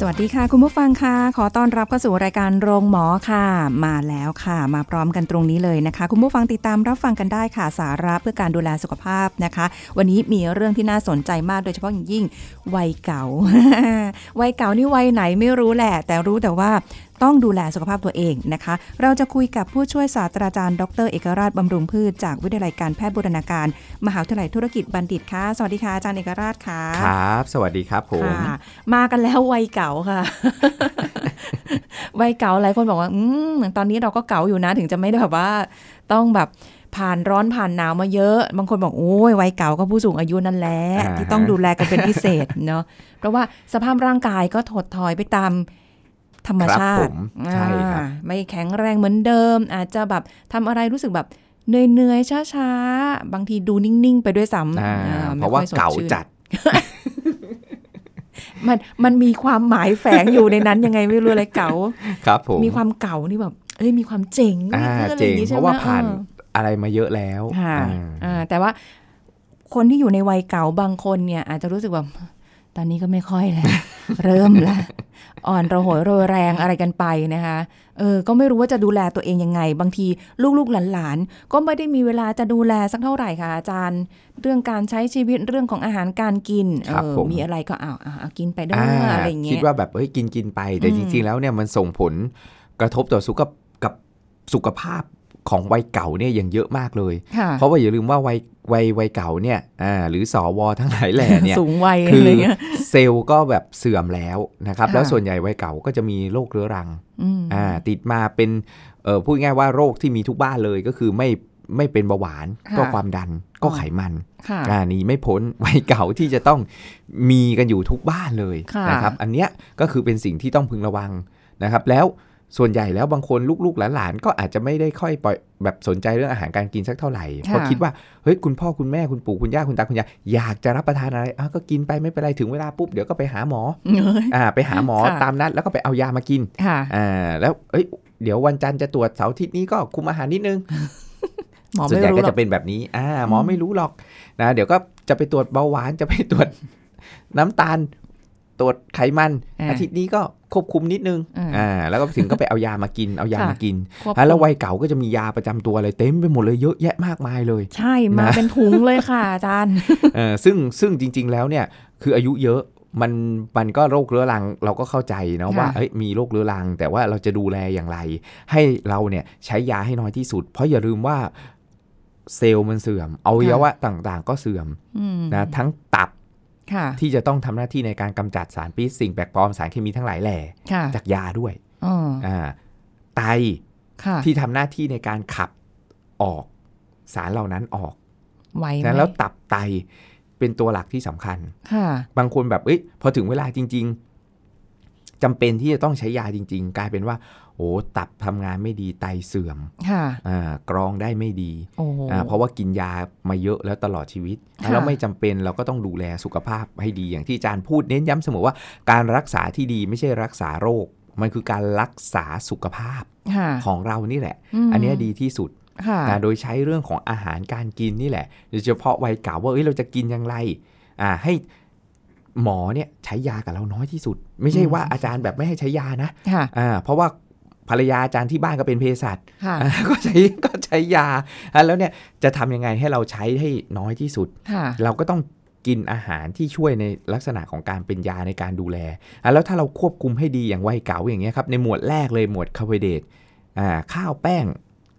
สวัสดีค่ะ คุณผู้ฟังค่ะ ขอต้อนรับเข้าสู่รายการโรงหมอค่ะ มาแล้วค่ะ มาพร้อมกันตรงนี้เลยนะคะ คุณผู้ฟังติดตามรับฟังกันได้ค่ะ สาระเพื่อการดูแลสุขภาพนะคะ วันนี้มีเรื่องที่น่าสนใจมากโดยเฉพาะอย่างยิ่งวัยเก่าวัยเก่านี่วัยไหนไม่รู้แหละ แต่รู้แต่ว่า ต้องดูแลสุขภาพตัวเองนะคะ เราจะคุยกับผู้ช่วยศาสตราจารย์ ดร เอกราชบำรุงพืช จากวิทยาลัยการแพทย์บูรณาการ มหาวิทยาลัยธุรกิจบัณฑิตค่ะ สวัสดีค่ะอาจารย์เอกราชค่ะ ครับ สวัสดีครับผมค่ะมากันแล้ววัยเก่าค่ะ วัยเก่าหลายคนบอกว่า อืมตอนนี้เราก็เก่าอยู่นะ ถึงจะไม่ได้แบบว่าต้องแบบผ่านร้อนผ่านหนาวมาเยอะ บางคนบอกโอ้ยวัยเก่าก็ผู้สูงอายุนั่นแหละอ่าที่ต้องดูแลกันเป็นพิเศษเนาะเพราะว่าสภาพร่างกายก็ถดถอยไปตาม ธรรมชาครับผติมใช่ครับอ่าไม่แข็งแรงเหมือนเดิม อาจจะแบบทำอะไรรู้สึกแบบเหนื่อยๆช้าๆ บางทีดูนิ่ง ๆ ไปด้วยซ้ำอ่าอ่เพไม่ราะว่าค่อยสดเก่าชื่นจัด มันมันมีความหมายแฝงอยู่ในนั้นยังไงไม่รู้เลยเก๋าครับผมมีความเก่านี่แบบ เอ้ยมีความเจ๋งอ่าอะไรอเจ๋งย่นี้เพใช่ไหมราะว่าผ่านเอออะไรมาเยอะแล้วค่ะอ่าอ่าแต่ว่าคนที่อยู่ในวัยเก่าบางคนเนี่ย อาจจะรู้สึกแบบตอนนี้ก็ไม่ค่อยแล้ว เริ่มละ อ่อนระหวยโรยแรงอะไรกันไปนะคะเออก็ไม่รู้ว่าจะดูแลตัวเองยังไง บางทีลูกๆหลานๆ ก็ไม่ได้มีเวลาจะดูแลสักเท่าไหร่ค่ะอาจารย์ เรื่องการใช้ชีวิตเรื่องของอาหารการกินเออมีอะไรก็เอาเอาเอากินไปเด้ออ่าอะไรอย่างเงี้คิดยว่าแบบเฮ้ยกินกินไปแต่อืมจริง ๆ แล้วเนี่ยมันส่งผลกระทบต่อสุขภาพกับสุขภาพ ของวัยเก่าเนี่ยอย่างเยอะมากเลยค่ะเพราะว่าอย่าลืมว่าวัยวัยวัยเก่าเนี่ยอ่าหรือสวทั้งหลายแหล่เนี่ยสูงวัยคือะไรอเงี้ยเซลล์ก็แบบเสื่อมแล้วนะครับค่ะแล้วส่วนใหญ่วัยเก่าก็จะมีโรคเรื้อรังอืมอ่าติดมาเป็นเอ่อพูดง่ายๆว่าโรคที่มีทุกบ้านเลยก็คือไม่ไม่เป็นเบาหวานค่ะก็ความดันก็อ๋อไขมันค่ะอ่านี่ไม่พ้นวัยเก่าที่จะต้องมีกันอยู่ทุกบ้านเลยค่ะนะครับ อันเนี้ยก็คือเป็นสิ่งที่ต้องพึงระวังนะครับ แล้ว ส่วนใหญ่แล้วบางคนลูกๆหลานๆก็อาจจะไม่ได้ค่อยปล่อยแบบสนใจเรื่องอาหารการกินสักเท่าไหร่เพราะคิดว่าเฮ้ยคุณพ่อคุณแม่คุณปู่คุณย่าคุณตาคุณยายอยากจะรับประทานอะไรอะก็กินไปไม่เป็นไรถึงเวลาปุ๊บเดี๋ยวก็ไปหาหมอเอ้ยอ่าไปหาหมอค่ะตามนัดแล้วก็ไปเอายามากินค่ะอ่าแล้วเอ้ยเดี๋ยววันจันทร์จะตรวจเสาร์อาทิตย์นี้ก็คุมอาหารนิดนึงหมอส่วนไม่ใหญ่รู้ก็หรอจะเป็นแบบนี้อ่าหมอไม่รู้หรอกนะเดี๋ยวก็จะไปตรวจเบาหวานจะไปตรวจน้ำตาลตรวจไขมันอ่าอาทิตย์นี้ก็ ควบคุมนิดนึงอ่าอ่าแล้วก็ถึงก็ไปเอายามากินเอายาค่ะมากินควบอ่าแล้วคุมวัยเก่าก็จะมียาประจำตัวอะไรเต็มไปหมดเลยเยอะแยะมากมายเลย ใช่มานะเป็นถุงเลยค่ะอาจารย์เออซึ่งซึ่งจริง ๆ แล้วเนี่ยคืออายุเยอะมันมันก็โรคเรื้อรังเราก็เข้าใจเนาะค่ะว่าเอ้ยมีโรคเรื้อรัง แต่ว่าเราจะดูแลอย่างไร ให้เราเนี่ยใช้ยาให้น้อยที่สุด เพราะอย่าลืมว่าเซลล์มันเสื่อมอวัยวะต่างๆ ก็เสื่อมอืมนะทั้งตับค่ะ ที่จะต้องทำหน้าที่ในการกำจัดสารพิษสิ่งแปลกปลอมสารเคมีทั้งหลายแหล่ค่ะจากยาด้วยอ๋ออ่าไตค่ะที่ทำหน้าที่ในการขับออกสารเหล่านั้นออกไหวไหมนะแล้วตับไตเป็นตัวหลักที่สำคัญค่ะบางคนแบบเอ้ยพอถึงเวลาจริง ๆ จำเป็นที่จะต้องใช้ยาจริง ๆ กลายเป็นว่าโอ้ตับทำงานไม่ดีไตเสื่อมค่ะอ่ากรองได้ไม่ดีโอ้โหอ่าเพราะว่ากินยามาเยอะแล้วตลอดชีวิตค่ะแล้วไม่จำเป็นเราก็ต้องดูแลสุขภาพให้ดีอย่างที่อาจารย์พูดเน้นย้ำเสมอว่าการรักษาที่ดีไม่ใช่รักษาโรค มันคือการรักษาสุขภาพค่ะของเรานี่แหละมอันเนี้ยดีที่สุดค่ะนะโดยใช้เรื่องของอาหารการกินนี่แหละโดยเฉพาะวัยเก่าว่าเอ้ยเราจะกินอย่างไรอ่าให้ หมอเนี่ยใช้ยากับเราน้อยที่สุด ไม่ใช่ว่าอาจารย์แบบไม่ให้ใช้ยานะค่ะอ่าเพราะว่าภรรยาอาจารย์ที่บ้านก็เป็นเภสัชค่ะอ่าก็ใช้ก็ใช้ยาอะแล้วเนี่ยจะทำยังไงให้เราใช้ให้น้อยที่สุดค่ะเราก็ต้องกินอาหารที่ช่วยในลักษณะของการเป็นยาในการดูแลอะแล้วถ้าเราควบคุมให้ดีอย่างวัยเก่าอย่างเงี้ยครับในหมวดแรกเลยหมวดคาร์โบไฮเดรตอ่าข้าวแป้ง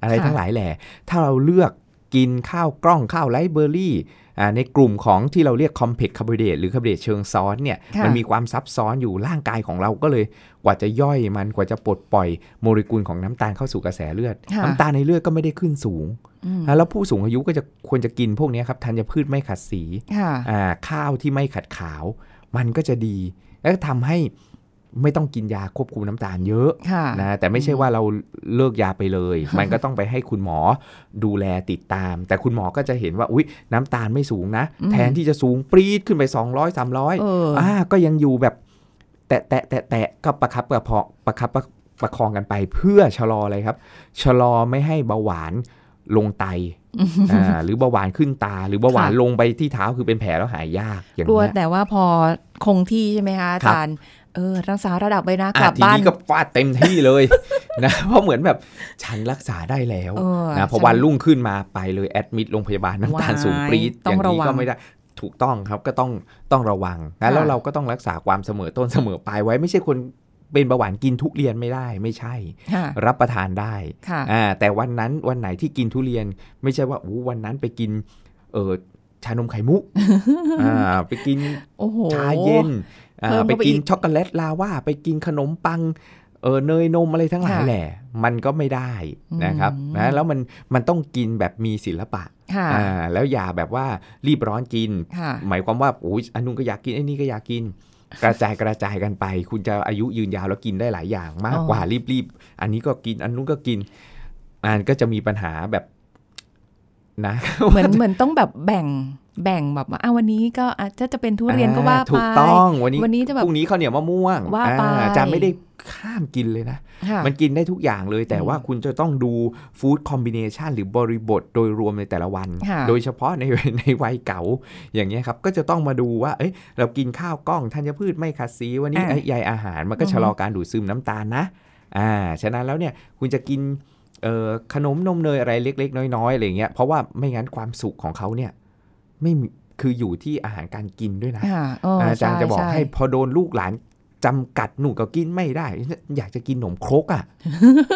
อะไรค่ะทั้งหลายแหล่ถ้าเราเลือกกินข้าวกล้องข้าวไรซ์เบอร์รี่อ่า ในกลุ่มของที่เราเรียก complex carbohydrate หรือคาร์โบไฮเดรตเชิงซ้อนเนี่ยค่ะมันมีความซับซ้อนอยู่ร่างกายของเราก็เลย กว่าจะย่อยมันกว่าจะปลดปล่อยโมเลกุลของน้ำตาลเข้าสู่กระแสเลือดค่ะน้ำตาลในเลือดก็ไม่ได้ขึ้นสูงอืมอะแล้วผู้สูงอายุก็จะควรจะกินพวกเนี้ยครับธัญพืชไม่ขัดสีค่ะอ่าข้าวที่ไม่ขัดขาว มันก็จะดี แล้วก็ทำให้ ไม่ต้องกินยาควบคุมน้ำตาลเยอะค่ะนะแต่ไม่ใช่ว่าเราเลิกยาไปเลย มันก็ต้องไปให้คุณหมอดูแลติดตาม แต่คุณหมอก็จะเห็นว่าอุ๊ยน้ำตาลไม่สูงนะอืมแทนที่จะสูงปรี๊ดขึ้นไป 200 300เออออ่าก็ยังอยู่แบบแตะแตะแตะแตะก็ประคับประพองประคับประประคองกันไปเพื่อชะลออะไรครับ ชะลอไม่ให้เบาหวานลงไตอ่าหรือเบาหวานขึ้นตา หรือเบาหวานค่ะลงไปที่เท้าคือเป็นแผลแล้วหายยากอย่างกลัวเงี้ยแต่ว่าพอคงที่ใช่ไหมคะอาครับจารย์เออรักษาระดับไปนะกอะลับทีบ้านนี้ก็ฟาดเต็มที่เลยนะเพราะเหมือนแบบฉันรักษาได้แล้วเออนะพอฉันวันรุ่งขึ้นมาไปเลยแอดมิดโรงพยาบาลน้ำตาลสูงปรี๊ดต้อองย่างนี้ระวัก็งไม่ได้ถูกต้องครับก็ต้องต้องระวังนะแล้วค่ะเราก็ต้องรักษาความเสมอต้นเสมอปลายไว้ไม่ใช่คนเป็นเบาหวานกินทุเรียนไม่ได้ไม่ใช่ค่ะรับประทานได้ค่ะอ่าแต่วันนั้นวันไหนที่กินทุเรียนไม่ใช่ว่าอู้วันนั้นไปกินเออชานมไข่มุกอ่าไปกินโอ้โหชาเย็นอ่าเพิ่ม ไปเข้าไปกินอีกช็อกโกแลตลาว่าไปกินขนมปังเออเนยนมอะไรทั้งหลายค่ะแหละมันก็ไม่ได้นะครับอืมนะแล้วมันมันต้องกินแบบมีศิลปะค่ะอ่าแล้วอย่าแบบว่ารีบร้อนกินค่ะหมายความว่าโอ้ยอันนู้นก็อยากกินไอ้นี่ก็อยากกิน กระจายกระจายกันไป คุณจะอายุยืนยาวแล้วกินได้หลายอย่างมากอ๋อกว่ารีบๆอันนี้ก็กินอันนู้นก็กินอันก็จะมีปัญหาแบบนะเหมือนเหมือนต้องแบบแบ่ง แบ่งแบบว่าอ้าววันนี้ก็อาจจะจะเป็นทุเรียนก็ว่าอ่ไปถูกต้องวันนี้วันนี้จะแบบพรุ่งนี้ข้าวเหนียวมะม่วงว่าไปอ่อาจารย์ไม่ได้ข้ามกินเลยนะค่ะมันกินได้ทุกอย่างเลยแต่อืมว่าคุณจะต้องดูฟู้ดคอมบิเนชันหรือบริบทโดยรวมในแต่ละวันค่ะโดยเฉพาะในในวัยเก่าอย่างเงี้ยครับ ก็จะต้องมาดูว่า เอ้ยเรากินข้าวกล้องธัญพืชไม่ขัดสีวันนี้อะเอ้ยใยอาหารมันก็อือฮึชะลอการดูดซึมน้ำตาลนะ อ่า ฉะนั้นแล้วเนี่ยคุณจะกินเอ่อขนมนมเนยอะไรเล็ก ๆ น้อยๆอะไรเงี้ยเพราะว่าไม่งั้นความสุขของเขาเนี่ย ไม่มีคืออยู่ที่อาหารการกินด้วยนะค่ะเอออาจารย์จะบอกช่ให้พอโดนลูกหลานจำกัดหนูก็กินไม่ได้ อยากจะกินขนมครกอะ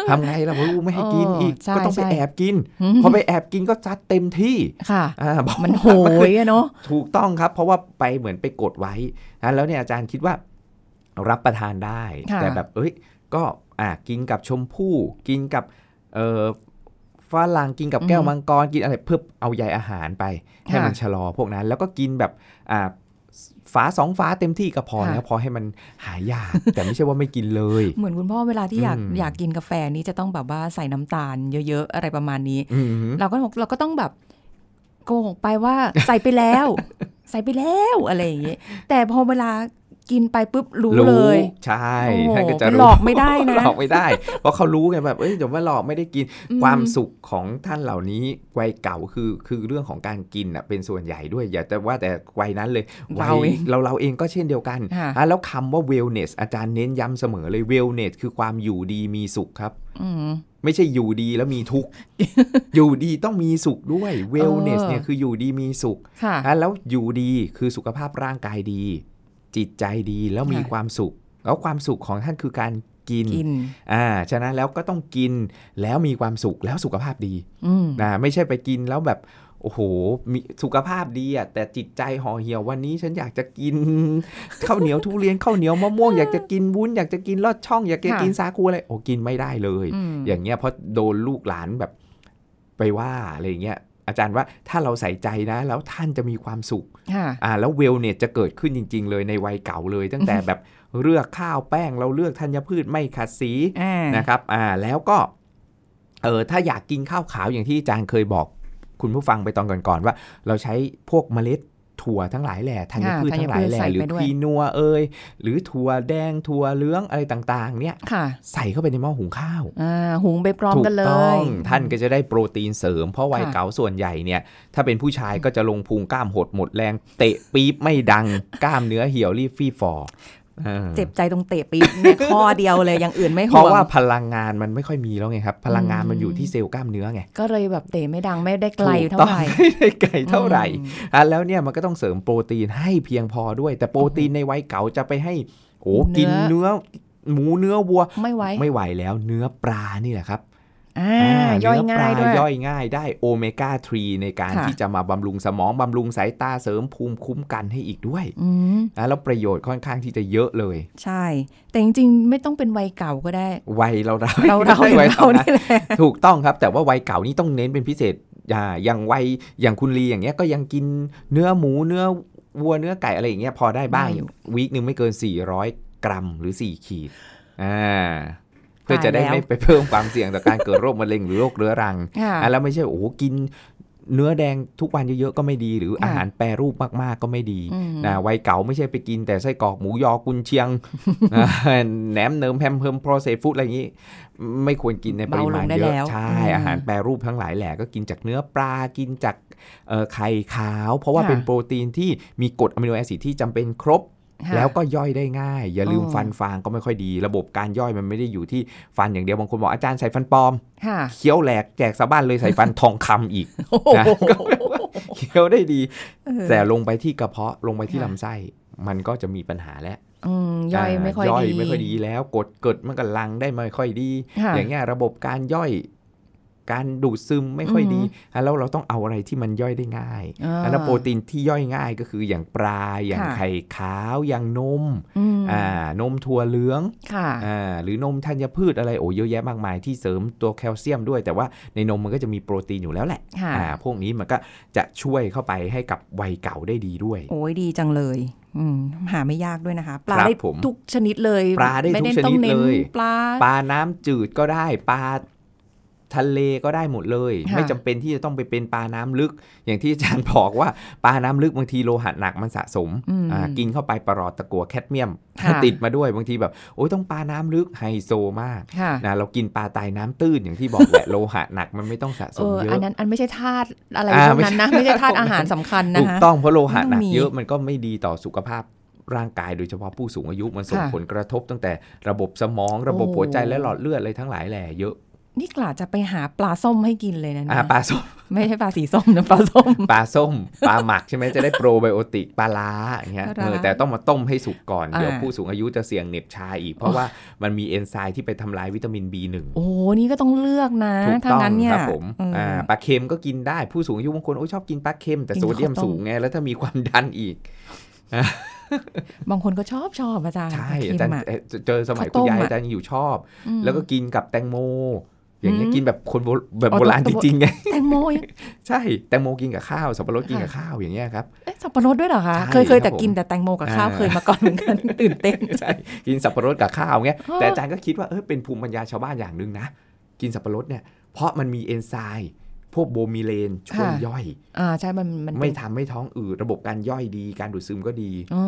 ทำไงล่ะลูกไม่ให้กินอีกใช่ก็ต้องไปใช่แอบกินอืมพอไปแอบกินก็ซัดเต็มที่ค่ะอ่าบอกมันโหยอะเนาะถูกต้องครับ เพราะว่าไปเหมือนไปกดไว้นะแล้วเนี่ยอาจารย์คิดว่ารับประทานได้ค่ะแต่แบบเอ้ย ก็อะกินกับชมพู่กินกับเอ่อ ฝรั่งกินกับแก้วมังกรกินอะไรเพื่อเอาใยอาหารไปให้มันชะลอพวกนั้น แล้วก็กินแบบอ่าฝาสองฝาเต็มที่ก็พอค่ะแล้วพอให้มันหายาก แต่ไม่ใช่ว่าไม่กินเลย เหมือนคุณพ่อเวลาที่อยากอืมอยากกินกาแฟนี้จะต้องแบบว่าใส่น้ำตาลเยอะๆ อะไรประมาณนี้อืมเราก็บอกเราก็ต้องแบบโกหกไปว่าใส่ไปแล้ว ใส่ไปแล้วอะไรอย่างงี้แต่พอเวลา กินไปปุ๊บรู้เลย ใช่โอ้โหท่านก็จะไปรู้หลอกไม่ได้นะหลอกไม่ได้ เพราะเขารู้ไงแบบเอ้ยเดี๋ยวว่าหลอกไม่ได้กินอืมความสุขของท่านเหล่านี้วัยเก่าคือคือเรื่องของการกินอะเป็นส่วนใหญ่ด้วย อย่าแต่ว่าแต่วัยนั้นเลยวัเรายเองเราเราเองก็เช่นเดียวกันค่ะอะแล้วคำว่า wellness อาจารย์เน้นย้ำเสมอเลย wellness คือความอยู่ดีมีสุขครับอืมไม่ใช่อยู่ดีแล้วมีทุกข์ อยู่ดีต้องมีสุขด้วย wellness เออเนี่ยคืออยู่ดีมีสุขค่ะอะแล้วอยู่ดีคือสุขภาพร่างกายดี จิตใจดีแล้วมีค่ะความสุข แล้วความสุขของท่านคือการกินกินอ่าฉะนั้นแล้วก็ต้องกินแล้วมีความสุขแล้วสุขภาพดีอืมนะไม่ใช่ไปกินแล้วแบบโอ้โหมีสุขภาพดีอะแต่จิตใจห่อเหี่ยววันนี้ฉันอยากจะกินข้าวเหนียวทุเรียนข้าวเหนียวมะม่วงอยากจะกินวุ้นอยากจะกินลอดช่องอยากจะค่ะกินสาคูอะไรโอ้กินไม่ได้เลยอืมอย่างเงี้ยเพราะโดนลูกหลานแบบไปว่าอะไรอย่างเงี้ย อาจารย์ว่าถ้าเราใส่ใจนะ แล้วท่านจะมีความสุขค่ะอ่าแล้วเวลเนตจะเกิดขึ้นจริง ๆ เลยในวัยเก่าเลย ตั้งแต่แบบเลือกข้าวแป้งเราเลือกธัญพืชไม่ขัดสีอ่านะครับอ่าแล้วก็เออถ้าอยากกินข้าวขาวอย่างที่อาจารย์เคยบอกคุณผู้ฟังไปตอนก่อนๆว่า เราใช้พวกเมล็ด ถั่วทั้งหลายแหล่ธัญพืชค่ะทั้งหลายแหล่ธัญพืชใส่หรือไปด้วยคีนัวเอย หรือถั่วแดงถั่วเหลืองอะไรต่างๆ เนี่ยค่ะใส่เข้าไปในหม้อหุงข้าวอ่าหุงไปพร้อมถูกันเลต้อยงท่านก็จะได้โปรตีนเสริม เพราะวัยค่ะเก่าส่วนใหญ่เนี่ย ถ้าเป็นผู้ชายก็จะลงพุงกล้ามหดหมดแรง เตะปี๊บไม่ดังกล้ามเนื้อเหี่ยวรีบฟี่ฟอร์ เออเจ็บใจตรงเตะปี๊บเนี่ยข้อเดียวเลยอย่างอื่นไม่เพห่วราะงว่าพลังงานมันไม่ค่อยมีแล้วไงครับ พลังงานมันอยู่ที่เซลล์กล้ามเนื้อไงก็เลยแบบเตะไม่ดังไม่ได้ไกลถูเท่าต้องไหร่ไม่ได้ไกลเท่าไหร่อืมอะแล้วเนี่ยมันก็ต้องเสริมโปรตีนให้เพียงพอด้วย แต่โปรตีนในวัยเก่าจะไปให้โอ้กินเนื้อหมูเนื้อวัวไม่ไหวไม่ไหวแล้วเนื้อปลานี่แหละครับอ่าอ่า ย่อยเนื้ง่ายปลด้วยย่อยง่ายได้โอเมก้า 3 ในการค่ะที่จะมาบำรุงสมอง บำรุงสายตาเสริมภูมิคุ้มกันให้อีกด้วยอืมนะแล้วประโยชน์ค่อนข้างที่จะเยอะเลย ใช่ แต่จริงๆ ไม่ต้องเป็นวัยเก่าก็ได้ วัยเราเราเราเราวัยเราเรานะนี่แหละถูกต้องครับ แต่ว่าวัยเก่านี่ต้องเน้นเป็นพิเศษอ่าอย่างวัยอย่างคุณลีอย่างเงี้ยก็ยังกินเนื้อหมูเนื้อวัวเนื้อไก่อะไรอย่างเงี้ยพอได้บ้างได้อยู่ week หนึ่งไม่เกิน 400 กรัมหรือ 4 ขีดอ่า เพื่อจะได้ไม่ไปเพิ่มความเสี่ยงต่อการเกิดโรคมะเร็งหรือโรคเรื้อรังค่ะอะแล้วไม่ใช่โอ้โหกินเนื้อแดงทุกวันเยอะๆก็ไม่ดี หรือค่ะอาหารแปรรูปมากๆก็ไม่ดีอืมนะวัยเก๋าไม่ใช่ไปกินแต่ไส้กรอกหมูยอกุนเชียงนะแหนมเนิมแฮมเพิม processed food อะไรอย่างนี้ ไม่ควรกินในปริมาณเบาลงได้เยอะแล้วใช่อืมอาหารแปรรูปทั้งหลายแหละก็กินจากเนื้อปลากินจากเอ่อไข่ขาว เพราะว่าค่ะเป็นโปรตีนที่มีกรดอะมิโนแอซิดที่จำเป็นครบค่ะ แล้วก็ย่อยได้ง่าย อย่าลืมอ๋อฟันฟางก็ไม่ค่อยดี ระบบการย่อยมันไม่ได้อยู่ที่ฟันอย่างเดียวบางคนบอกอาจารย์ใส่ฟันปลอมค่ะเคี้ยวแหลกแจกชาวบ้านเลยใส่ฟันทองคำอีกโอ้โหนะก็แปลว่าเคี้ยวได้ดีเออแต่ลงไปที่กระเพาะลงไปที่ค่ะลำไส้ มันก็จะมีปัญหาแล้วอืมย่อยไม่ค่อยย่อยดีไม่ค่อยดีแล้วกดเกิดมันก็ลังได้ไม่ค่อยดีค่ะอย่างเงี้ยระบบการย่อย การดูดซึมไม่ค่อยดีอะแล้วเราต้องเอาอะไรที่มันย่อยได้ง่ายอ่าอะแล้วโปรตีนที่ย่อยง่ายก็คืออย่างปลา อย่างค่ะไข่ขาว อย่างนมอืมอ่านมถั่วเหลืองค่ะอ่าหรือนมธัญพืชอะไรโอ้เยอะแยะมากมายที่เสริมตัวแคลเซียมด้วย แต่ว่าในนมมันก็จะมีโปรตีนอยู่แล้วแหละค่ะอ่าพวกนี้มันก็จะช่วยเข้าไปให้กับวัยเก่าได้ดีด้วย โอ้ยดีจังเลยอืมหาไม่ยากด้วยนะคะ ปลาครับได้ผมทุกชนิดเลย ปลาได้ม่ทุกชนิดต้องเเลย ปลาปลาน้ำจืดก็ได้ ปลา ทะเลก็ได้หมดเลยค่ะไม่จำเป็นที่จะต้องไปเป็นปลาน้ำลึก อย่างที่อาจารย์บอกว่าปลาน้ำลึกบางทีโลหะหนักมันสะสมอืมอ่ากินเข้าไปประหลอดตะกัวแคดเมียมค่ะติดมาด้วยบางทีแบบโอ้ยต้องปลาน้ำลึกไฮโซมากค่ะนะเรากินปลาตายน้ำตื้นอย่างที่บอกแหละโลหะหนักมันไม่ต้องสะสเอมอเยอันอะนั้นอันไม่ใช่ธาตุอะไรอ่าพวกนั้นนะไม่ไม่ใช่ใช่ธาตุอาหารสำคัญนะถูกคะต้องเพราะโลหะหนักต้องมีเยอะมันก็ไม่ดีต่อสุขภาพร่างกายโดยเฉพาะผู้สูงอายุมันส่งค่ะผลกระทบตั้งแต่ระบบสมองระบบโอ้หัวใจและหลอดเลือดอะไรทั้งหลายแหล่เยอะ นี่กล่าจะไปหาปลาส้มให้กินเลยนะอ่าเนี่ยปลาส้ม ไม่ใช่ปลาสีส้มนะปลาส้ม ปลาส้ม ปลาหมักใช่ไหมจะได้โปรไบโอติกปลาล้าอย่างเงี้ยปลาร้าเออแต่ต้องมาต้มให้สุกก่อนอ่าเดี๋ยวผู้สูงอายุจะเสี่ยงเหน็บชาอีก เพราะว่ามันมีเอนไซม์ที่ไปทำลายวิตามิน B1 โอ้นี่ก็ต้องเลือกนะถูกถ้าต้องงั้นเนี่ยครับผมอืมอ่าปลาเค็มก็กินได้ผู้สูงอายุบางคนโอ้ยชอบกินปลาเค็มแต่กินโซเดียมข้าวต้มสูงไงแล้วถ้ามีความดันอีกบางคนก็ชอบชอบอาจารย์ใช่ปลาเค็อาจารมย์อะเอ่อเจอสมัยข้าวต้คุณมยายอะอาจารย์ยังอยู่ชอบอืมแล้วก็กินกับแตงโม อย่างเงี้ยอืมกินแบบคนโบแบบอ๋อโบราณตัจวริงๆไงแตงโมยังใช่แตงโมกินกับข้าวสับปะรดกินกับข้าวอย่างเงี้ยครับเอ๊ะสับปะรดด้วยเหรอคะใช่เคยเคยแต่ครับผมกินแต่แตงโมกับข้าวอ่าเคยมาก่อนเหมือนกันตื่นเต้นใช่กินสับปะรดกับข้าวเงี้ยอ๋อแต่อาจารย์ก็คิดว่าเออเป็นภูมิปัญญาชาวบ้านอย่างหนึ่งนะกินสับปะรดเนี่ยเพราะมันมีเอนไซม์ พวกโบมิเลนช่วยย่อยอ่าใช่มันมันไม่เป็นทำให้ท้องอืดระบบการย่อยดี การดูดซึมก็ดีอ๋อ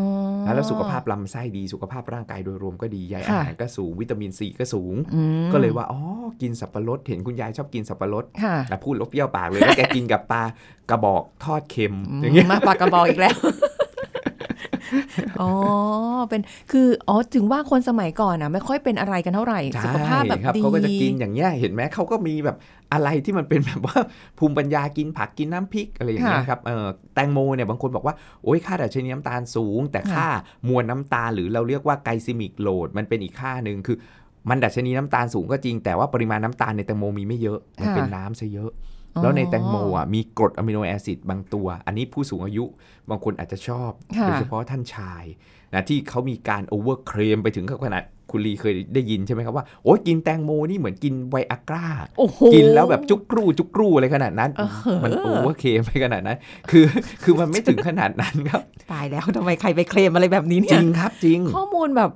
แล้วสุขภาพลำไส้ดีสุขภาพร่างกายโดยรวมก็ดีใยอาค่ะหารก็สูงวิตามินซีก็สูงอืมก็เลยว่าอ๋อกินสับปะรดเห็นคุณยายชอบกินสับปะรดค่ะแต่พูดแลบเปรี้ยวปากเลยแล้วแกกินกับปลากระบอกทอดเค็มอย่างเงี้ยมาปากกระบอกอีกแล้ว อ๋อ เป็น คือ อ๋อ ถึงว่าคนสมัยก่อนอะไม่ค่อยเป็นอะไรกันเท่าไหร่ สุขภาพแบบใช่ครับดีเขาก็จะกินอย่างเงี้ย เห็นไหมเขาก็มีแบบอะไรที่มันเป็นแบบว่าภูมิปัญญากินผักกินน้ำพริกอะไรอย่างเงี้ยครับ เออแตงโมเนี่ยบางคนบอกว่าโอ้ยค่าดัชนีน้ำตาลสูง แต่ค่ามวลน้ำตาลหรือเราเรียกว่า glycemic load มันเป็นอีกค่าหนึ่งคือมันดัชนีน้ำตาลสูงก็จริงแต่ว่าปริมาณน้ำตาลในแตงโมมีไม่เยอะ มันเป็นน้ำซะเยอะ แล้วในแตงโมอะมีกรด amino acid บางตัว อันนี้ผู้สูงอายุบางคนอาจจะชอบค่ะโดยเฉพาะท่านชายนะที่เขามีการ overclaim ไปถึงขนาดคุณลีเคยได้ยินใช่ไหมครับว่าโอ้ยกินแตงโมนี่เหมือนกินไวอากร้าโอ้โหกินแล้วแบบจุกกรูจุกกรูอะไรขนาดนั้นเออมัน overclaim ไปขนาดนั้น คือคือมันไม่ถึงขนาดนั้นครับ ตายแล้วทำไมใครไปเคลมอะไรแบบนี้เนี่ยจริงครับจริง ข้อมูลแบบ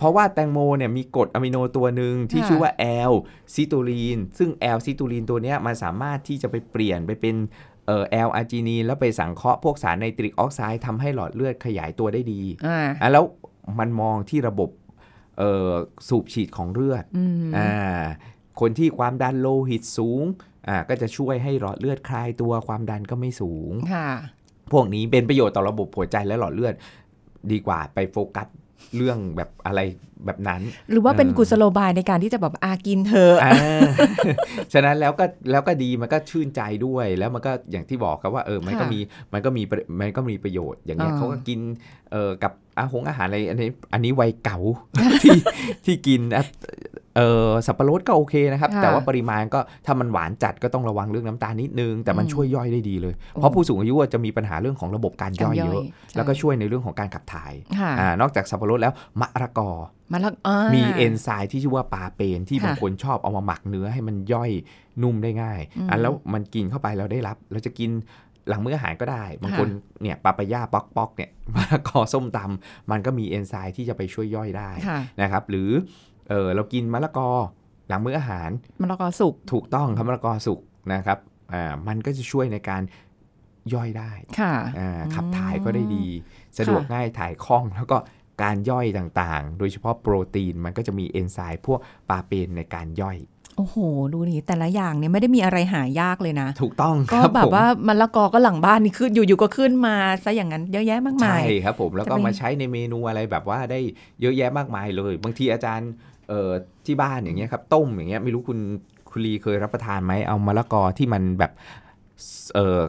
เพราะว่าแตงโมเนี่ยมีกรดอะมิโนตัวหนึ่งที่ค่ะชื่อว่า L-citrulline ซึ่ง L-citrulline ตัวเนี้ยมันสามารถที่จะไปเปลี่ยนไปเป็นเอ่อ L-arginine แล้วไปสังเคราะห์พวกสารไนตริกออกไซด์ทำให้หลอดเลือดขยายตัวได้ดีอ่าอะแล้วมันมองที่ระบบเอ่อสูบฉีดของเลือดอืมอ่าคนที่ความดันโลหิตสูงอ่าก็จะช่วยให้หลอดเลือดคลายตัวความดันก็ไม่สูงค่ะพวกนี้เป็นประโยชน์ต่อระบบหัวใจและหลอดเลือด ดีกว่าไปโฟกัส เรื่องแบบอะไรแบบนั้น หรือว่าเป็นเออกุศโลบายในการที่จะแบบอากินเธอะอ่าฉะนั้นแล้วก็แล้วก็ดีมันก็ชื่นใจด้วยแล้วมันก็อย่างที่บอกครับว่าเออมันก็ค่ะมีมันก็มีประมันก็มีประโยชน์อย่างเงี้ยอ่าเขาก็กินเอ่อกับอาหงอาหารอะไรอันนี้อันนี้วัยเก่าที่ที่กินอะ เออสับปะรดก็โอเคนะครับค่ะแต่ว่าปริมาณก็ถ้ามันหวานจัดก็ต้องระวังเรื่องน้ำตาลนิดนึง แต่มันอืมช่วยย่อยได้ดีเลยโอ้เพราะผู้สูงอายุอะจะมีปัญหาเรื่องของระบบการย่อยการย่เยอยอะใช่แล้วก็ช่วยในเรื่องของการขับถ่ายค่ะอ่านอกจากสับปะรดแล้วมะระกอมาแล้วอ่ามีเอนไซม์ที่ชื่อว่าปาเปนที่ค่ะบางคนชอบเอามาหมักเนื้อให้มันย่อยนุ่มได้ง่ายอืมอันแล้วมันกินเข้าไปเราได้รับ เราจะกินหลังมื้ออาหารก็ได้บางคนเนี่ยปาปายาป๊อกป๊อกเนี่ยมะละกอส้มตำมันก็มีเอนไซม์ที่จะไปช่วยย่อยได้ค่ะนะครับหรือ เออเรากินมะละกอหลังมื้ออาหารมะละกอสุกถูกต้องครับมะละกอสุกนะครับอ่ามันก็จะช่วยในการย่อยได้ค่ะอ่าขับถ่ายก็ได้ดี สะดวกง่ายถ่ายคล่องแล้วก็การย่อยต่างๆ โดยเฉพาะโปรตีนมันก็จะมีเอนไซม์พวกปาเปนในการย่อย โอ้โห ดูนี่แต่ละอย่างเนี่ยไม่ได้มีอะไรหายากเลยนะ ถูกต้องคก็รับแบบผมว่ามะละกอก็หลังบ้านนี่ขึ้นอยู่ๆก็ขึ้นมาซะอย่างนั้นเยอะแยะมากมาใช่ยครับผม แล้วก็จะไปมาใช้ในเมนูอะไรแบบว่าได้เยอะแยะมากมายเลย บางทีอาจารย์ เอ่อที่บ้านอย่างเงี้ยครับต้มอย่างเงี้ยไม่รู้คุณคุณลีเคยรับประทานไหมเอามะละกอที่มันแบบเอ่อ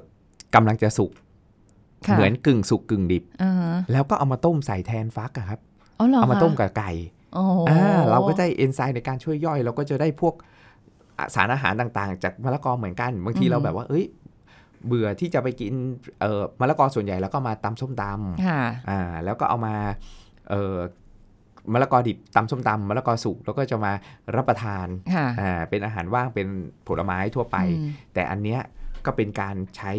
กำลังจะสุกค่ะเหมือนกึ่งสุกกึ่งดิบอ่าฮะแล้วก็เอามาต้มใส่แทนฟักอะครับอ๋อเหรอเอามาต้มคะกับไก่โอ้โหอ่าเราก็ได้เอนไซม์ในการช่วยย่อย เราก็จะได้พวกอะสารอาหารต่างๆ จากมะละกอเหมือนกันบางทีเราแบบว่า เอ้ย เบื่อที่จะไปกินเอ่อมะละกอส่วนใหญ่แล้วก็มาตำส้มตำค่ะอ่าแล้วก็เอามาเอ่อ มะละกอดิบตำส้มตำมะละกอสุกแล้วก็จะมารับประทานค่ะอ่าเป็นอาหารว่างเป็นผลไม้ทั่วไปอืมแต่อันเนี้ยก็เป็นการใช้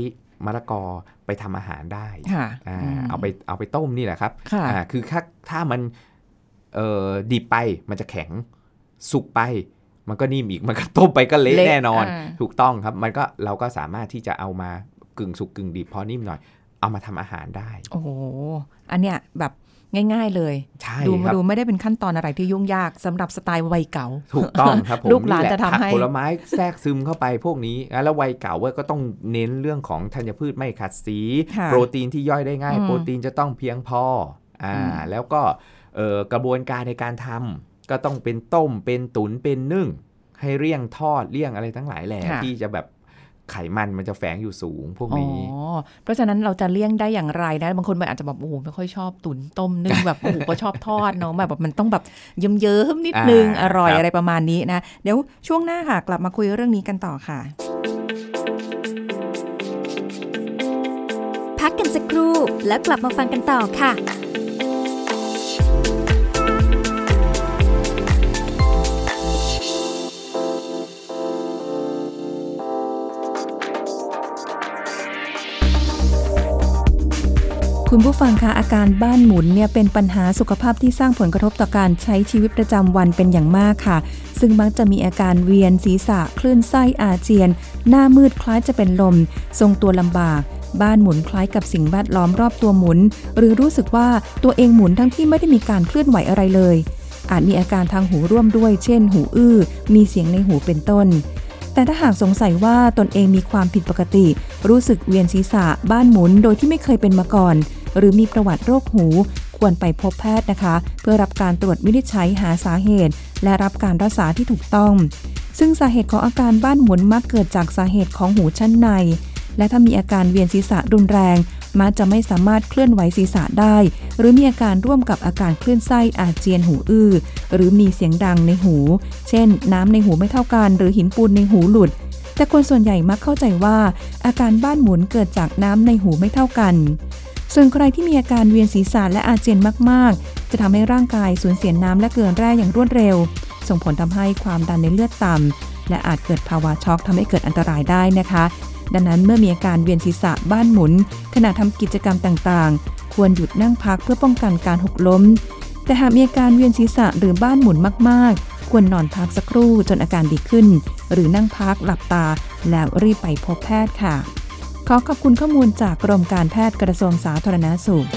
มะละกอไปทำอาหารได้ค่ะอ่ามเอาไปเอาไปต้มนี่แหละครับค่ะอ่าคือถ้าถ้ามันเอ่อดิบไปมันจะแข็งสุกไป มันก็นิ่มอีกมันก็ต้มไปก็เละเละแน่นอนอ่าถูกต้องครับ มันก็เราก็สามารถที่จะเอามากึ่งสุกกึ่งดิบพอนิ่มหน่อย เอามาทำอาหารได้ โอ้โหอันเนี้ยแบบ ง่าย ๆ เลยใช่ดูครับดูไม่ได้เป็นขั้นตอนอะไรที่ยุ่งยากสำหรับสไตล์วัยเก่า ถูกต้องครับผมลูกหลานแจะทำให้ผักผลไม้แทรกซึมเข้าไปพวกนี้ แล้ววัยเก่าเว้ยก็ต้องเน้นเรื่องของธัญพืชไม่ขัดสีค่ะโปรตีนที่ย่อยได้ง่ายอืมโปรตีนจะต้องเพียงพออ่าอืมแล้วก็เอ่อกระบวนการในการทำก็ต้องเป็นต้มเป็นตุนเป็นนึ่ง ให้เลี่ยงทอดเลี่ยงอะไรทั้งหลายแหล่ที่จะแบบ ไขมันมันจะแฝงอยู่สูงพวกอ๋อนี้เพราะฉะนั้นเราจะเลี่ยงได้อย่างไรนะ บางคนมันอาจจะแบบโอ้โหไม่ค่อยชอบตุ๋นต้มนึ่งแบบโอ้โหก็ชอบทอดเนาะแบบมันต้องแบบเยิ้มๆนิดนึงอ่าอร่อยครับอะไรประมาณนี้นะ เดี๋ยวช่วงหน้าค่ะ กลับมาคุยเรื่องนี้กันต่อค่ะ พักกันสักครู่แล้วกลับมาฟังกันต่อค่ะ คุณผู้ฟังคะอาการบ้านหมุนเนี่ยเป็นปัญหาสุขภาพที่สร้างผลกระทบต่อการใช้ชีวิตประจำวันเป็นอย่างมากค่ะ ซึ่งมักจะมีอาการเวียนศีรษะ คลื่นไส้อาเจียน หน้ามืดคล้ายจะเป็นลม ทรงตัวลำบาก บ้านหมุนคล้ายกับสิ่งแวดล้อมรอบตัวหมุน หรือรู้สึกว่าตัวเองหมุนทั้งที่ไม่ได้มีการเคลื่อนไหวอะไรเลย อาจมีอาการทางหูร่วมด้วย เช่น หูอื้อ มีเสียงในหูเป็นต้นแต่ถ้าหากสงสัยว่าตนเองมีความผิดปกติ รู้สึกเวียนศีรษะบ้านหมุนโดยที่ไม่เคยเป็นมาก่อน หรือมีประวัติโรคหู ควรไปพบแพทย์นะคะ เพื่อรับการตรวจวินิจฉัยหาสาเหตุ และรับการรักษาที่ถูกต้อง ซึ่งสาเหตุของอาการบ้านหมุนมักเกิดจากสาเหตุของหูชั้นใน และถ้ามีอาการเวียนศีรษะรุนแรงมักจะไม่สามารถเคลื่อนไหวศีรษะได้ หรือมีอาการร่วมกับอาการคลื่นไส้อาเจียนหูอื้อ หรือมีเสียงดังในหู เช่น น้ำในหูไม่เท่ากัน หรือหินปูนในหูหลุด แต่คนส่วนใหญ่มักเข้าใจว่า อาการบ้านหมุนเกิดจากน้ำในหูไม่เท่ากัน ส่วนใครที่มีอาการเวียนศีรษะและอาเจียนมาก ๆ จะทำให้ร่างกายสูญเสียน้ำและเกลือแร่อย่างรวดเร็ว ส่งผลทำให้ความดันในเลือดต่ำและอาจเกิดภาวะช็อกทำให้เกิดอันตรายได้นะคะ ดังนั้นเมื่อมีอาการเวียนศีรษะบ้านหมุน ขณะทำกิจกรรมต่าง ๆ ควรหยุดนั่งพักเพื่อป้องกันการหกล้ม แต่หากมีอาการเวียนศีรษะหรือบ้านหมุนมาก ๆ ควรนอนพักสักครู่จนอาการดีขึ้น หรือนั่งพักหลับตาแล้วรีบไปพบแพทย์ค่ะ ขอขอบคุณข้อมูลจากกรมการแพทย์กระทรวงสาธารณสุข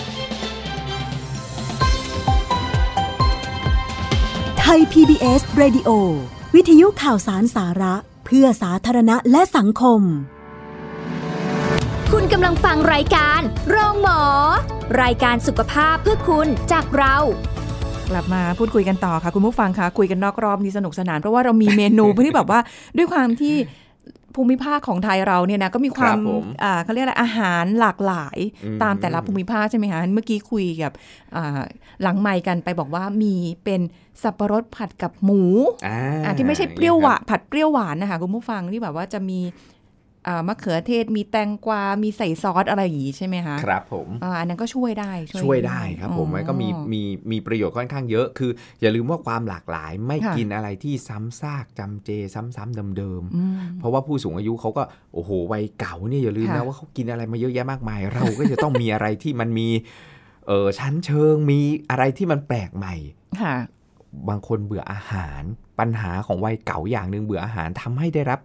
ไทย PBS Radio วิทยุข่าวสารสาระ เพื่อสาธารณะและสังคม คุณกำลังฟังรายการโรงหมอ รายการสุขภาพเพื่อคุณจากเรากลับมาพูดคุยกันต่อค่ะ คุณผู้ฟังคะคุยกันนอกรอบนี่สนุกสนานเพราะว่าเรามีเมนูที่แบบว่าด้วยความที่ ภูมิภาคของไทยเราเนี่ยนะก็มีความครับผมอ่าเขาเรียกอะไรอาหารหลากหลายอืมตามแต่ละภูมิภาคใช่ไหมคะเมื่อกี้คุยกับอ่าหลังไมค์กันไปบอกว่ามีเป็นสับปะรดผัดกับหมูอ่าอ่าที่ไม่ใช่เปรี้ยวหวานผัดเปรี้ยวหวานนะคะคุณผู้ฟังที่แบบว่าจะมีอ่า มะเขือเทศมีแตงกวา มีใส่ซอสอะไรอย่างงี้ใช่ไหมคะครับผมอ่าอันนั้นก็ช่วยได้ช่วยได้ครับผมอ๋อมันก็มีมีมีประโยชน์ค่อนข้างเยอะคือ อย่าลืมว่าความหลากหลายไม่ค่ะกินอะไรที่ซ้ำซากจำเจ ซ้ำๆเดิมอืมๆเพราะว่าผู้สูงอายุเขาก็โอ้โหวัยเก่าเนี่ยอย่าลืมค่ะนะว่าเขากินอะไรมาเยอะแยะมากมาย เราก็จะต้องมีอะไรที่มันมีเออชั้นเชิงมีอะไรที่มันแปลกใหม่ค่ะบางคนเบื่ออาหาร ปัญหาของวัยเก่าอย่างหนึ่งเบื่ออาหารทำให้ได้รับ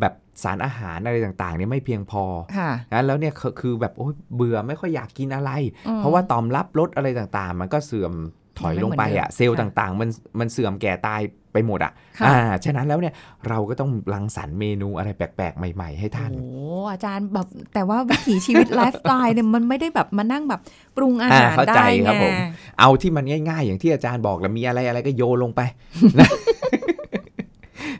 แบบสารอาหารอะไรต่างๆเนี่ยไม่เพียงพอค่ะนะแล้วเนี่ยคือคือแบบโอ๊ยเบื่อไม่ค่อยอยากกินอะไรอืมเพราะว่าตอมรับรสอะไรต่างๆ มันก็เสื่อมถอยลงไปไม่เหมือนเดิอะมเซลล์ค่ะต่างๆ มันมันเสื่อมแก่ตายไปหมดอะค่ะอ่า ฉะนั้นแล้วเนี่ยเราก็ต้องรังสรรค์เมนูอะไรแปลกๆ ใหม่ ๆ ให้ท่าน โอ้อาจารย์แบบแต่ว่าวิถีชีวิตไลฟ์สไตล์เนี่ยมันไม่ได้แบบมานั่งแบบปรุงอาหารอ่าเข้าใจได้ครับไงผม เอาที่มันง่าย ๆ อย่างที่อาจารย์บอกแล้วมีอะไรอะไรก็โยนลงไปนะ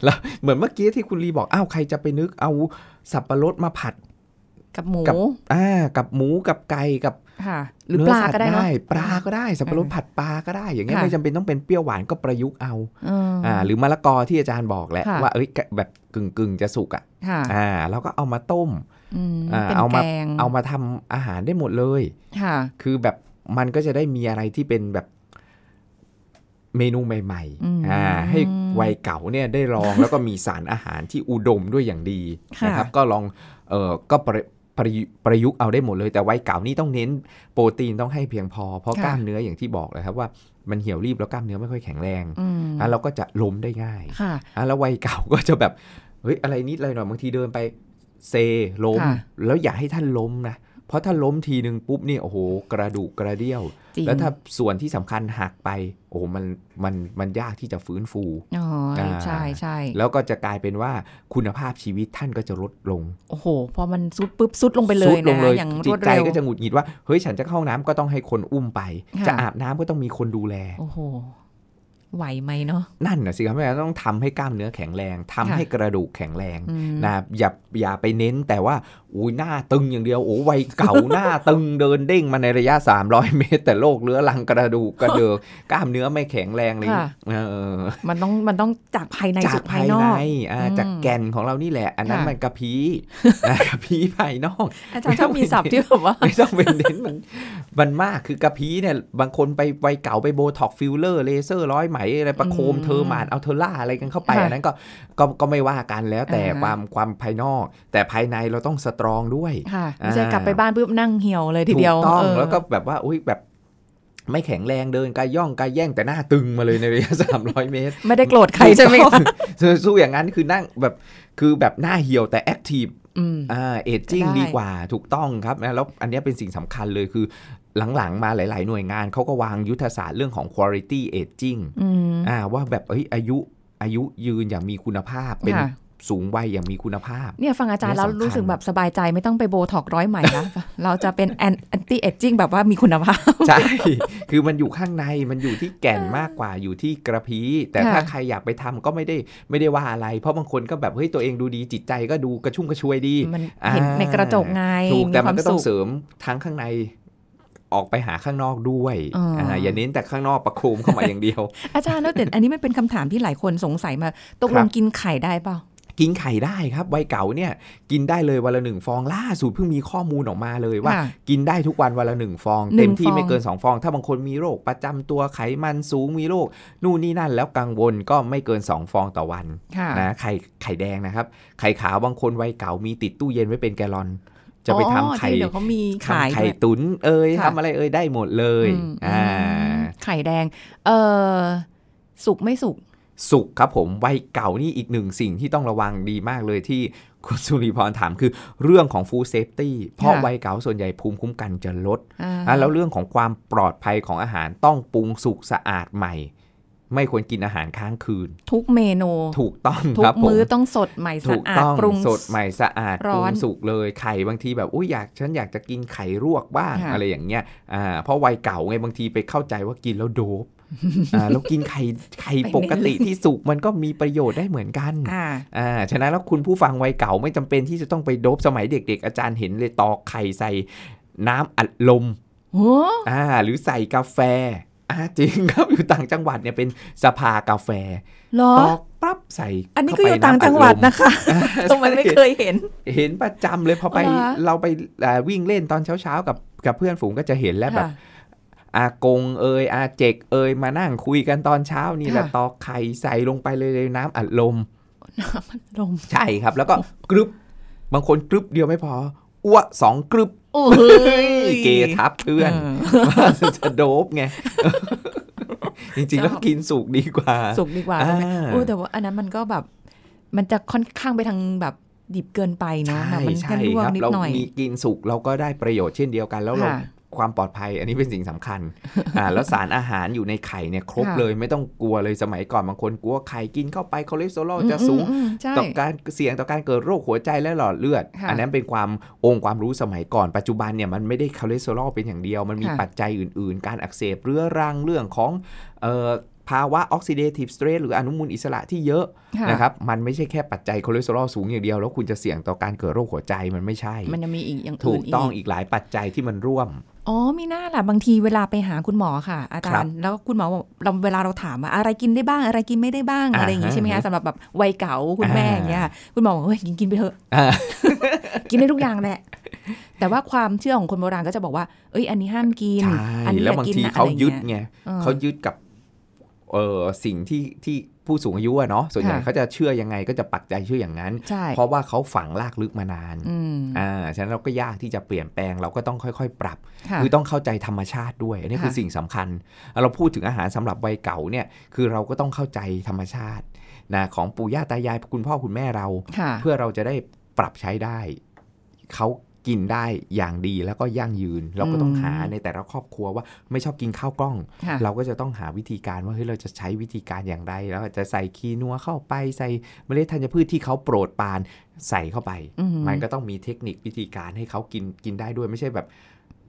แล้วเหมือนเมื่อกี้ที่คุณลีบอกอ้าวใครจะไปนึกเอาสับปะรดมาผัด กับหมูกับอ่ากับหมูกับไก่กับค่ะหรือเนื้ปลาสัตว์ก็ได้เนาะปลาก็ได้สับปะรดอ่าผัดปลาก็ได้ อย่างเงี้ยค่ะไม่จำเป็นต้องเป็นเปรี้ยวหวานก็ประยุกต์เอาเอออ่าหรือมะละกอที่อาจารย์บอกแหละค่ะว่าเอ้ยแบบกึ่งกึ่งๆจะสุกอะค่ะอ่าแล้วก็เอามาต้มอืมอ่าเป็นเอามาแกงเอามาทำอาหารได้หมดเลยค่ะคือแบบมันก็จะได้มีอะไรที่เป็นแบบเมนูใหม่อืมๆอ่าให้ วัยเก่าเนี่ยได้ลองแล้วก็มีสารอาหารที่อุดมด้วยอย่างดีค่ะนะครับก็ลองเออก็ประประยุประยุกต์เอาได้หมดเลยแต่วัยเก่านี่ต้องเน้นโปรตีนต้องให้เพียงพอ เพราะค่ะกล้ามเนื้ออย่างที่บอกเลยครับว่ามันเหี่ยวรีบแล้วกล้ามเนื้อไม่ค่อยแข็งแรงอืมอะเราก็จะล้มได้ง่ายค่ะอะแล้ววัยเก่าก็จะแบบเฮ้ยอะไรนิดอะไรหน่อยบางทีเดินไปเซล้มค่ะแล้วอย่าให้ท่านล้มนะ เพราะถ้าล้มทีหนึ่งปุ๊บเนี่ยโอ้โห กระดูกกระเดี่ยวจริงแล้วถ้าส่วนที่สำคัญหักไป โอ้โหมันมันมันยากที่จะฟื้นฟูอ๋ออาใช่ใช่แล้วก็จะกลายเป็นว่าคุณภาพชีวิตท่านก็จะลดลง โอ้โห พอมันซุดปุ๊บซุดลงไปเลสุยดลงนะเลยอย่างรจิวตดใจเร็วก็จะหงุดหงิดว่าเฮ้ยฉันจะเข้าห้องน้ำก็ต้องให้คนอุ้มไปค่ะจะอาบน้ำก็ต้องมีคนดูแล โอ้โห ไหวไหมเนาะนั่นนะสิครับแม่ต้องทำให้กล้ามเนื้อแข็งแรงทำค่ะให้กระดูกแข็งแรงอืมนะอย่าอย่าไปเน้นแต่ว่าอุ้ยหน้าตึงอย่างเดียวโอ้วัยเก๋าหน้าตึงเดินเด้งมาในระยะ 300 เมตร แต่โรคเรื้อรังกระดูกกระเดือกกล้ามเนื้อไม่แข็งแรงเลยค่ะเออมันต้องมันต้องจากภายในจากภายในสู่ภายนอกอ่าอืมจากแก่นของเรานี่แหละ อันนั้นค่ะมันกระพี้นะกระพี้ภายนอกอาจารย์ชอบมีศัพท์ที่แบบว่าไม่ต้องเป็นเน้นมันมันมากคือกระพี้เนี่ยบางคนไปวัยเก๋าไป Botox filler เลเซอร์ร้อยไหมอะไรประโคมอืม Thermage Ulthera อะไรกันเข้าไปค่ะอันนั้นก็ก็ก็ไม่ว่ากันแล้วแต่อ่าฮะความความภายนอก แต่ภายในเราต้องสตรองด้วยค่ะไม่ใช่อ่ากลับไปบ้านปุ๊บนั่งเหี่ยวเลยทีเดียวถูกต้องเออแล้วก็แบบว่าอุ้ยแบบไม่แข็งแรงเดินกายย่องกายแย่งแต่หน้าตึงมาเลยในระยะ300เมตร ไม่ได้โกรธใครใช่ไหมถูกต้คะองสู้อย่างนั้นคือนั่งแบบคือแบบหน้าเหี่ยวแต่แอคทีฟ อืมอ่าเอจจิ้งได้ดีกว่าถูกต้องครับนะแล้วอันเนี้ยเป็นสิ่งสำคัญเลยคือหลังๆ มาหลาย ๆ หน่วยงานเขาก็วางยุทธศาสตร์เรื่องของ quality aging อืมอ่าว่าแบบเอ้ยอายุอายุยืนอย่างมีคุณภาพเป็นค่ะ สูงวัยอย่างมีคุณภาพ เนี่ยฟังอาจารย์เนี่แล้วยสำคัญรู้สึกแบบสบายใจไม่ต้องไปโบท็อกร้อยใหม่แล้วเราจะเป็นแอนตี้เอจจิ้งแบบว่ามีคุณภาพ ใช่ คือมันอยู่ข้างในมันอยู่ที่แก่นมากกว่าอยู่ที่กระพี้แต่ค่ะถ้าใครอยากไปทำก็ไม่ได้ไม่ได้ว่าอะไร เพราะบางคนก็แบบเฮ้ยตัวเองดูดีจิตใจก็ดูกระชุ่มกระชวยดีมันเห็นอ่าในกระจกไงถูกมีแต่คมัวานมก็ต้อสุงขเสริมทั้งข้างในออกไปหาข้างนอกด้วยอ๋ออ่าอย่าเน้นแต่ข้างนอกประโคมเข้ามาอย่างเดียว อาจารย์แล้วแต่อันนี้มันเป็นคำถามที่หลายคนสงสัยมา ตกคลรังบกินไข่ได้เปล่า กินไข่ได้ครับวัยเก่าเนี่ยกินได้เลยวันละหนึ่งฟองล่าสุดเพิ่งมีข้อมูลออกมาเลยว่าค่ะกินได้ทุกวันวันละหนึ่งฟองหนึ่งเต็มที่ฟองไม่เกิน 2 ฟอง ถ้าบางคนมีโรคประจำตัวไขมันสูงมีโรคนู่นนี่นั่นแล้วกังวลก็ไม่เกิน 2 ฟองต่อวันค่ะนะไข่ไข่แดงนะครับ ไข่ขาวบางคนวัยเก่ามีติดตู้เย็นไว้เป็นแกลลอนจะไปทำไข่อ๋อที่เดี๋ยวเขามีขายทำไข่ด้วยตุ๋นเอ่ยค่ะทำอะไรเอ่ยได้หมดเลยอืมอ่าอืมไข่แดงเออสุกไม่สุก สุกครับผมวัยเก่านี่อีกหนึ่งสิ่งที่ต้องระวังดีมากเลยที่คุณสุริพรถามคือเรื่องของฟู้ดเซฟตี้เพราะค่ะวัยเก่าส่วนใหญ่ภูมิคุ้มกันจะลดอ่าอะแล้วเรื่องของความปลอดภัยของอาหารต้องปรุงสุกสะอาดใหม่ ไม่ควรกินอาหารค้างคืน ทุกเมนูถูกต้องทุคกรับผมมื้อต้องสดใหม่สะถูกอาดต้องปรุงสดใหม่สะอาดร้ปรุอนงสุกเลยไข่บางทีแบบอุ้ยอยากฉันอยากจะกินไข่รวกบ้างค่ะอะไรอย่างเงี้ยอ่าเพราะวัยเก่าไงบางทีไปเข้าใจว่ากินแล้วโดบ อ่าแล้วกินไข่ไข่ปกติที่สุกมันก็มีประโยชน์ได้เหมือนกันอ่าอ่าฉะนั้นแล้วคุณผู้ฟังวัยเก่าไม่จำเป็นที่จะต้องไปโดบสมัยเด็ก ๆ อาจารย์เห็นเลยตอกไข่ใส่น้ำอัดลมโอ้อ่า หรือใส่กาแฟอ่าจริงครับอยู่ต่างจังหวัดเนี่ยเป็นสภากาแฟเหรอตอกปั๊บใส่อันนี้เข้ก็ไปอยู่ต่างจังหวัดนะคะอ่าทำไมไม่เคยเห็น เห็นประจำเลยพอไปเหรอเราไปอ่าวิ่งเล่นตอนเช้าๆกับกับเพื่อนฝูงก็จะเห็นแล้วแบบค่ะ อากงเอยอาเจกเอยมานั่งคุยกันตอนเช้านี่แหละค่ะตอกไข่ใส่ลงไปเลยในน้ำอัดลม น้ำมันลม ใช่ครับ แล้วก็กรึบบางคนกรึบเดียวไม่พออ้วกสองกรึบโอ้ยเกทับเพื่อนจะโดบไงจริงๆแล้วกินสุกดีกว่า สุกดีกว่าใช่ไหมอ่าโอ้แต่ว่าอันนั้นมันก็แบบ มันจะค่อนข้างไปทางแบบดิบเกินไปเนาะใช่แบบมันใช่แค่ลวคกรับนิดเราหน่อยมีกินสุกเราก็ได้ประโยชน์เช่นเดียวกัน แล้วเรา ค่ะความปลอดภัย อันนี้เป็นสิ่งสำคัญอ่าแล้วสารอาหารอยู่ในไข่เนี่ยครบค่ะเลยไม่ต้องกลัวเลยสมัยก่อนบางคนกลัวไข่กินเข้าไปคอเลสเตอรอลจะสูงอืมอืมใช่ต่อการเสี่ยงต่อการเกิดโรคหัวใจและหลอดเลือดค่ะอันนั้นเป็นความองค์ความรู้สมัยก่อนปัจจุบันเนี่ยมันไม่ได้คอเลสเตอรอลเป็นอย่างเดียว มันมีค่ะปัจจัยอื่น ๆ การอักเสบเรื้อรังเรื่องของเอ่อ ภาวะ oxidative stress หรืออนุมูลอิสระที่เยอะค่ะนะครับ มันไม่ใช่แค่ปัจจัยคอเลสเตอรอลสูงอย่างเดียว แล้วคุณจะเสี่ยงต่อการเกิดโรคหัวใจมันไม่ใช่ มันจะมีอีกอย่างอื่กนอีกถูกต้องอีกหลายปัจจัยที่มันร่วม อ๋อมิน่าล่ะบางทีเวลาไปหาคุณหมอค่ะ อาจารย์ครับย์ แล้วคุณหมอบอกเราเวลาเราถามว่าอะไรกินได้บ้าง อะไรกินไม่ได้บ้างอ่าอะไรอย่างงี้ใช่ไหมคะฮะสำหรับแบบวัยเก๋าคุณแม่อ่าอย่างเงี้ยคุณหมอบอกเฮ้ยกินกินไปเถอะอ่ากินได้ทุกอย่างแหละแต่ว่าความเชื่อของคนโบราณก็จะบอกว่า เอ้ย อันนี้ห้ามกินใช่อันี้แล้วอย่บางกินทีนะเขาอะไรยึดเงี้ยไงเออเขายึดกับ เออสิ่งที่ที่ผู้สูงอายุอะเนาะส่วนใหญ่ค่ะเขาจะเชื่อยังไงก็จะปักใจเชื่ออย่างนั้นใช่เพราะว่าเขาฝังลากลึกมานานอืมอ่าฉะนั้นเราก็ยากที่จะเปลี่ยนแปลงเราก็ต้องค่อยๆ ปรับค่ะคือต้องเข้าใจธรรมชาติด้วย อันนี้คือค่ะสิ่งสำคัญ เราพูดถึงอาหารสำหรับวัยเก่าเนี่ยคือเราก็ต้องเข้าใจธรรมชาตินะของปู่ย่าตายายคุณพ่อคุณแม่เราค่ะเพื่อเราจะได้ปรับใช้ได้เขา กินได้อย่างดีแล้วก็ยั่งยืน เราก็ต้องอืมหาในแต่ละครอบครัวว่าไม่ชอบกินข้าวกล้องค่ะเราก็จะต้องหาวิธีการว่าเฮ้ยเราจะใช้วิธีการอย่างไรแล้วจะใส่คีนัวเข้าไปใส่เมล็ดธัญพืชที่เขาโปรดปรานใส่เข้าไปอืมมันก็ต้องมีเทคนิควิธีการให้เขากินกินได้ด้วยไม่ใช่แบบ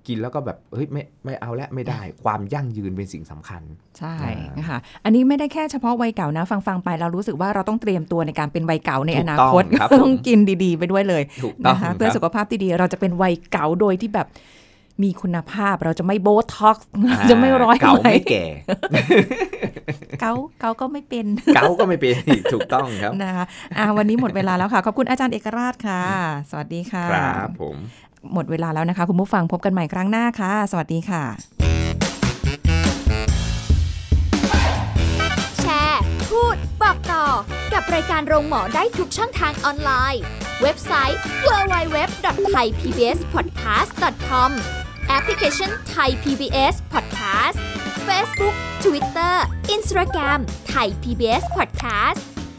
กินแล้วก็แบบเฮ้ยไม่ไม่เอาแล้วไม่ได้ความยั่งยืนเป็นสิ่งสำคัญ ใช่อ่านนะคะอันนี้ไม่ได้แค่เฉพาะวัยเก่านะฟังฟังๆไปเรารู้สึกว่าเราต้องเตรียมตัวในการเป็นวัยเก่าในถูอกนาคตต้องครับต้องผมกินดีๆ ไปด้วยเลยถูกต้องนะคะคเพื่อรับสุขภาพที่ดีเราจะเป็นวัยเก่าโดยที่แบบมีคุณภาพเราจะไม่โบท็อกซ์อ่าจะไม่ร้อยเก่าไหไม่แก่เก่าเก่าก็ไม่เป็น เก่าก็ไม่เป็นอีกถูกต้องครับนะคะอ่าวันนี้หมดเวลาแล้วค่ะ ขอบคุณอาจารย์เอกราชค่ะ สวัสดีค่ะ ครับผม หมดเวลาแล้วนะคะ คุณผู้ฟังพบกันใหม่ครั้งหน้าค่ะ สวัสดีค่ะ แชร์ พูด บอกต่อ กับรายการโรงหมอได้ทุกช่องทางออนไลน์ เว็บไซต์ www.thaipbspodcast.com แอปพลิเคชัน Thai PBS Podcast Facebook Twitter Instagram Thai PBS Podcast